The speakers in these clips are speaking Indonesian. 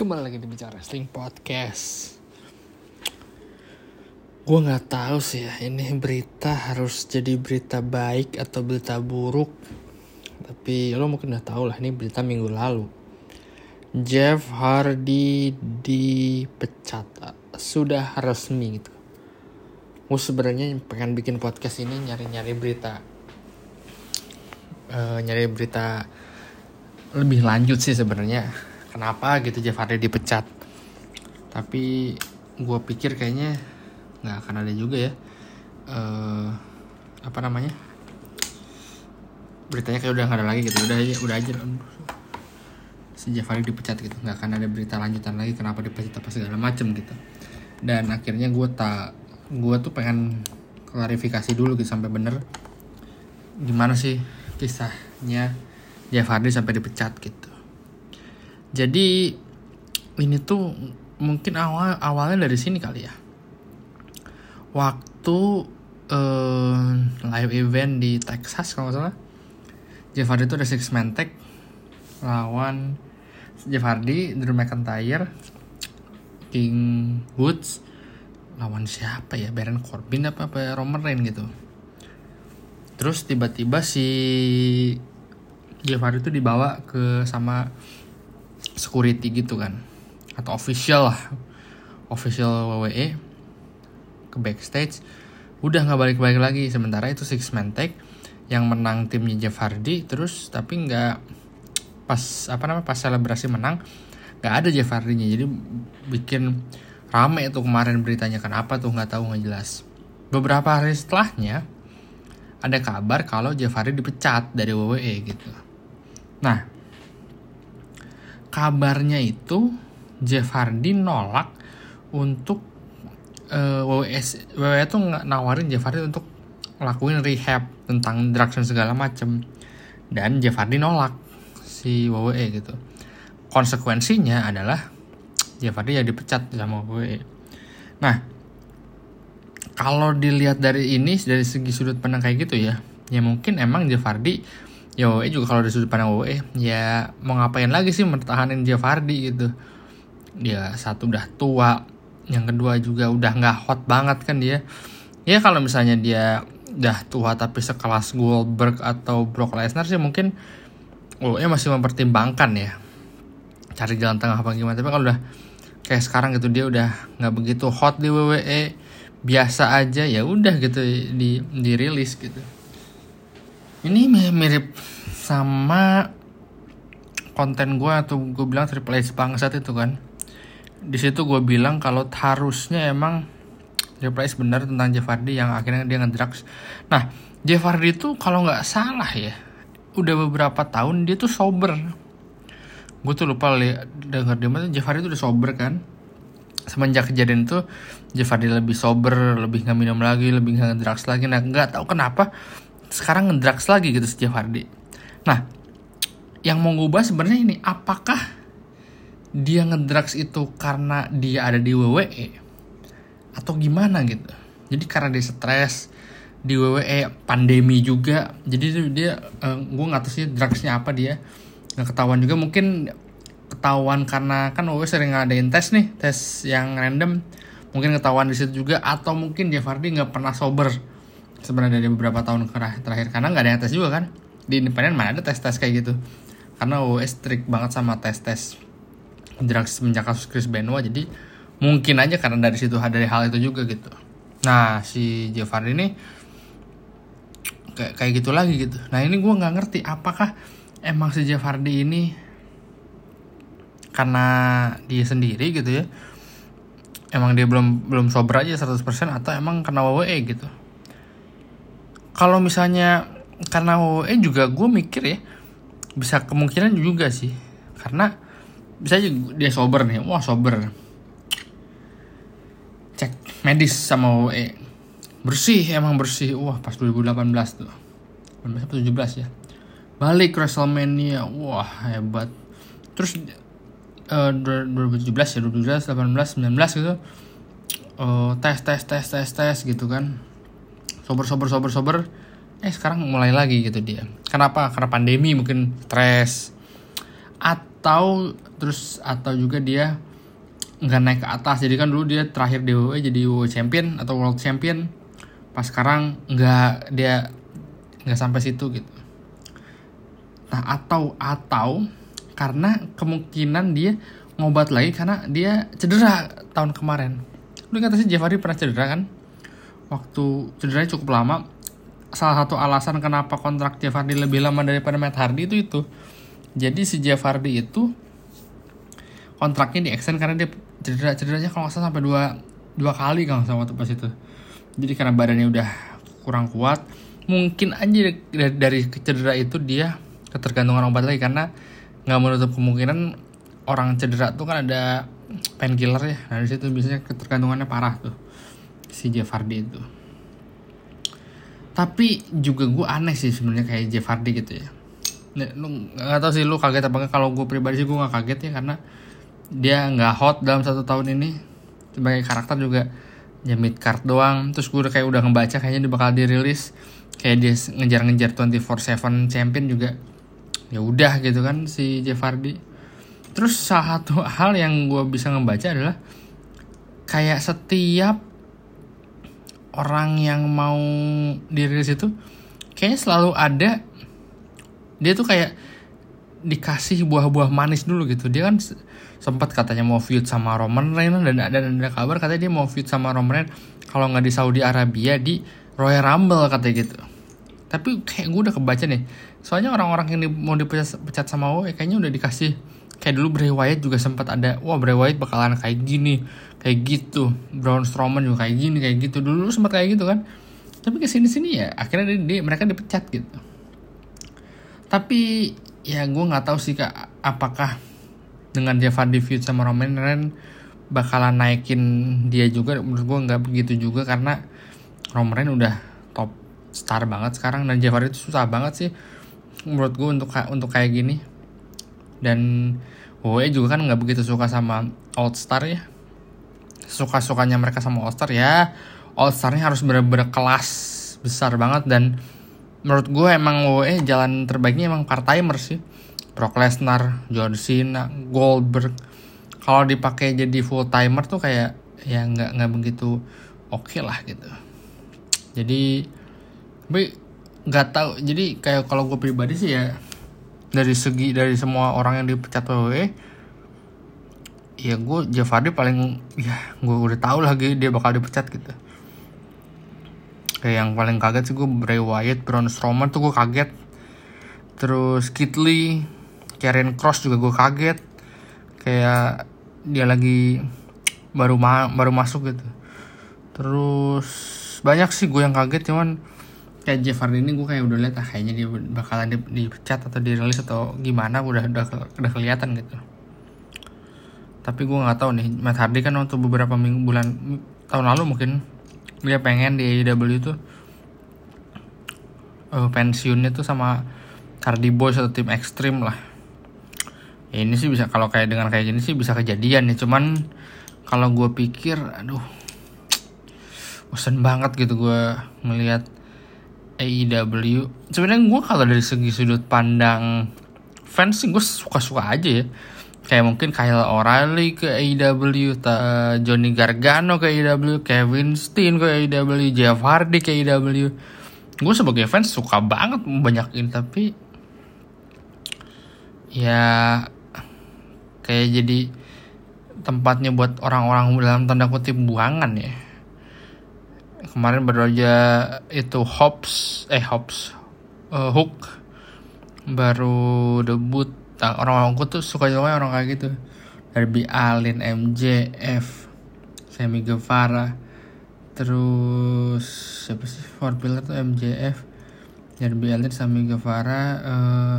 Kembali lagi di Bicara Wrestling Podcast. Gue gak tahu sih ya Ini berita harus jadi berita baik Atau berita buruk? Tapi lo mungkin udah tahu lah Ini berita minggu lalu. Jeff Hardy dipecat Sudah resmi gitu. Gue sebenarnya pengen bikin podcast ini Nyari-nyari berita. Uh, Nyari berita lebih lanjut sih sebenarnya kenapa gitu Jeff Hardy dipecat. Tapi gue pikir kayaknya nggak akan ada juga ya uh, apa namanya beritanya kayak udah nggak ada lagi gitu. Udah udah aja. Si Jeff Hardy dipecat gitu. Nggak akan ada berita lanjutan lagi kenapa dipecat apa segala macem gitu. Dan akhirnya gue tak gue tuh pengen klarifikasi dulu gitu sampai bener gimana sih kisahnya Jeff Hardy sampai dipecat gitu. Jadi ini tuh mungkin awal awalnya dari sini kali ya. Waktu uh, live event di Texas kalau salah, Jeff Hardy itu ada six man tag lawan Jeff Hardy, Drew McIntyre, King Woods, lawan siapa ya Baron Corbin apa apa Roman Reigns gitu. Terus tiba-tiba si Jeff Hardy itu dibawa ke sama security gitu kan. Atau official lah. Official WWE ke backstage. Udah nggak balik-balik lagi. Sementara itu six man tag yang menang timnya Jeff Hardy terus tapi nggak pas apa namanya pas selebrasi menang nggak ada Jeff Hardy-nya. Jadi bikin rame tuh kemarin beritanya. Kenapa tuh nggak tahu nggak jelas. Beberapa hari setelahnya ada kabar kalau Jeff Hardy dipecat dari WWE gitu. Nah, kabarnya itu Jeff Hardy nolak untuk uh, WWE WWE tuh nggak nawarin Jeff Hardy untuk ngelakuin rehab tentang drugs dan segala macem. Dan Jeff Hardy nolak si WWE gitu. Konsekuensinya adalah Jeff Hardy jadi dipecat sama WWE nah kalau dilihat dari ini dari segi sudut pandang kayak gitu ya ya mungkin emang Jeff Hardy ya WWE juga kalau dari sudut pandang WWE ya mau ngapain lagi sih mempertahankan Jeff Hardy gitu. Dia satu udah tua yang kedua juga udah nggak hot banget kan dia. Ya kalau misalnya dia udah tua tapi sekelas Goldberg atau Brock Lesnar sih mungkin WWE masih mempertimbangkan ya. Cari jalan tengah apa gimana. Tapi kalau udah kayak sekarang gitu dia udah nggak begitu hot di WWE biasa aja ya udah gitu di dirilis gitu ini mirip sama konten gue atau gue bilang triple H bangsat itu kan. Di situ gue bilang kalau harusnya emang Triple H benar tentang Jeff Hardy yang akhirnya dia ngedrugs. Nah Jeff Hardy itu kalau nggak salah ya udah beberapa tahun dia tuh sober. Gue tuh lupa lihat dengar dia tuh Jeff Hardy tuh udah sober kan. Semenjak kejadian itu Jeff Hardy lebih sober lebih nggak minum lagi lebih nggak ngedrugs lagi. Nah nggak tahu kenapa sekarang ngedrugs lagi gitu sejak Hardy. Nah, yang mau gue bahas sebenarnya ini apakah dia ngedrugs itu karena dia ada di WWE atau gimana gitu. Jadi karena dia stres di WWE pandemi juga. Jadi dia uh, gue nggak tahu sih drugsnya apa dia. Nggak ketahuan juga mungkin ketahuan karena kan WWE sering ngadain tes nih, tes yang random. Mungkin ketahuan di situ juga atau mungkin Jeff Hardy nggak pernah sober sebenarnya dari beberapa tahun terakhir. Karena nggak ada yang tes juga kan? Di independen mana ada tes tes kayak gitu. Karena US strict banget sama tes tes drugs semenjak kasus Chris Benoit. Jadi mungkin aja karena dari situ ada hal itu juga gitu. Nah si Jafar ini kayak kayak gitu lagi gitu. Nah ini gue nggak ngerti apakah emang si Jafardi ini karena dia sendiri gitu ya emang dia belum belum sober aja 100% atau emang kena WWE gitu kalau misalnya karena WWE juga gue mikir ya bisa kemungkinan juga sih. Karena bisa aja dia sober nih. Wah sober. Cek medis sama WWE bersih emang bersih. Wah pas 2018 tuh. 2017 ya. Balik WrestleMania. Wah hebat. Terus uh, 2017 ya 2017 18 19 gitu. Uh, tes tes tes tes tes gitu kan sober sober sober sober eh sekarang mulai lagi gitu dia. Kenapa? Karena pandemi mungkin stres. Atau terus atau juga dia nggak naik ke atas. Jadi kan dulu dia terakhir di WWE jadi WWE Champion atau World Champion. Pas sekarang nggak dia nggak sampai situ gitu. Nah atau atau karena kemungkinan dia ngobat lagi karena dia cedera tahun kemarin. Lu kata sih Jeff Hardy pernah cedera kan waktu cederanya cukup lama salah satu alasan kenapa kontrak Jeff Hardy lebih lama daripada Matt Hardy itu itu. Jadi si Jeff Hardy itu kontraknya di extend karena dia cedera cederanya kalau nggak salah sampai dua dua kali kalau sama waktu pas itu. Jadi karena badannya udah kurang kuat mungkin aja dari, dari cedera itu dia ketergantungan obat lagi karena nggak menutup kemungkinan orang cedera tuh kan ada painkiller ya. Nah situ biasanya ketergantungannya parah tuh si Jeff Hardy itu. Tapi juga gue aneh sih sebenarnya kayak Jeff Hardy gitu ya. Nih, lu nggak tahu sih lu kaget apa enggak kalau gue pribadi sih gue nggak kaget ya karena dia nggak hot dalam satu tahun ini. Sebagai karakter juga ya mid card doang. Terus gue udah kayak udah ngebaca kayaknya dia bakal dirilis. Kayak dia ngejar-ngejar 24/7 champion juga. Ya udah gitu kan si Jeff Hardy terus salah satu hal yang gue bisa ngebaca adalah kayak setiap orang yang mau dirilis itu kayaknya selalu ada dia tuh kayak dikasih buah-buah manis dulu gitu. Dia kan sempat katanya mau feud sama Roman Reigns dan ada ada kabar katanya dia mau feud sama Roman Reigns kalau nggak di Saudi Arabia di Royal Rumble katanya gitu. Tapi kayak gue udah kebaca nih soalnya orang-orang yang mau dipecat pecat sama WWE kayaknya udah dikasih kayak dulu Bray Wyatt juga sempat ada wah Bray Wyatt bakalan kayak gini kayak gitu. Braun Strowman juga kayak gini kayak gitu. Dulu sempat kayak gitu kan. Tapi ke sini sini ya akhirnya dia, dia mereka dipecat gitu. Tapi ya gue nggak tahu sih kak apakah dengan Jeff Hardy feud sama Roman Reigns bakalan naikin dia juga. Menurut gue nggak begitu juga karena Roman Reigns udah top star banget sekarang dan Jeff itu susah banget sih menurut gue untuk untuk kayak gini dan WWE juga kan nggak begitu suka sama All Star ya. Suka sukanya mereka sama All Star ya. All Starnya harus bener-bener kelas besar banget dan menurut gue emang WWE jalan terbaiknya emang part timer sih. Brock Lesnar, John Cena, Goldberg. Kalau dipakai jadi full timer tuh kayak ya nggak nggak begitu oke okay lah gitu. Jadi tapi nggak tahu. Jadi kayak kalau gue pribadi sih ya dari segi dari semua orang yang dipecat WWE ya gue Hardy paling ya gue udah tahu lagi dia bakal dipecat gitu. Kayak yang paling kaget sih gue Bray Wyatt, Braun Strowman tuh gue kaget. Terus Kit Lee, Karen Cross juga gue kaget. Kayak dia lagi baru ma baru masuk gitu. Terus banyak sih gue yang kaget cuman kayak Jeff ini gue kayak udah lihat ah kayaknya dia bakalan di, dipecat atau dirilis atau gimana udah udah udah kelihatan gitu. Tapi gue nggak tahu nih Matt Hardy kan untuk beberapa minggu bulan tahun lalu mungkin dia pengen di AEW itu uh, pensiunnya tuh sama Hardy Boys atau tim ekstrim lah. Ya, ini sih bisa kalau kayak dengan kayak gini sih bisa kejadian ya cuman kalau gue pikir aduh bosan banget gitu gue ngelihat AEW sebenarnya gue kalau dari segi sudut pandang fans sih gue suka-suka aja ya kayak mungkin Kyle O'Reilly ke AEW, Johnny Gargano ke AEW, Kevin Steen ke AEW, Jeff Hardy ke AEW. Gue sebagai fans suka banget banyak ini tapi ya kayak jadi tempatnya buat orang-orang dalam tanda kutip buangan ya. Kemarin baru aja itu Hobbs eh Hobbs uh, Hook baru debut. Orang-orang gue tuh suka juga orang kayak gitu. Darby Allin, MJF, Sammy Guevara, terus siapa sih? Four pillar tuh MJF, Darby Allin, Sammy Guevara, uh,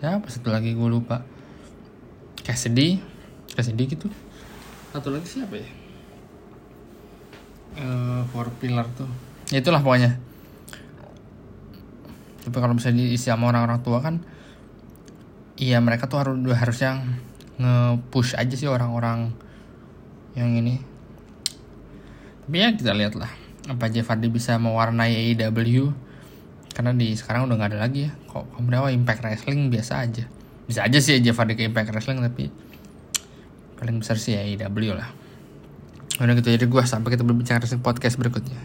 siapa satu lagi gue lupa, Cassidy, Cassidy gitu, satu lagi siapa ya? Uh, four pillar tuh, ya itulah pokoknya. Tapi kalau misalnya diisi sama orang-orang tua kan, iya mereka tuh harus harus yang nge-push aja sih orang-orang yang ini. Tapi ya kita lihat lah apa Jeff Hardy bisa mewarnai AEW karena di sekarang udah nggak ada lagi ya. Kok kemudian Impact Wrestling biasa aja? Bisa aja sih Jeff Hardy ke Impact Wrestling tapi paling besar sih IW lah udah gitu jadi gue sampai kita berbincang wrestling podcast berikutnya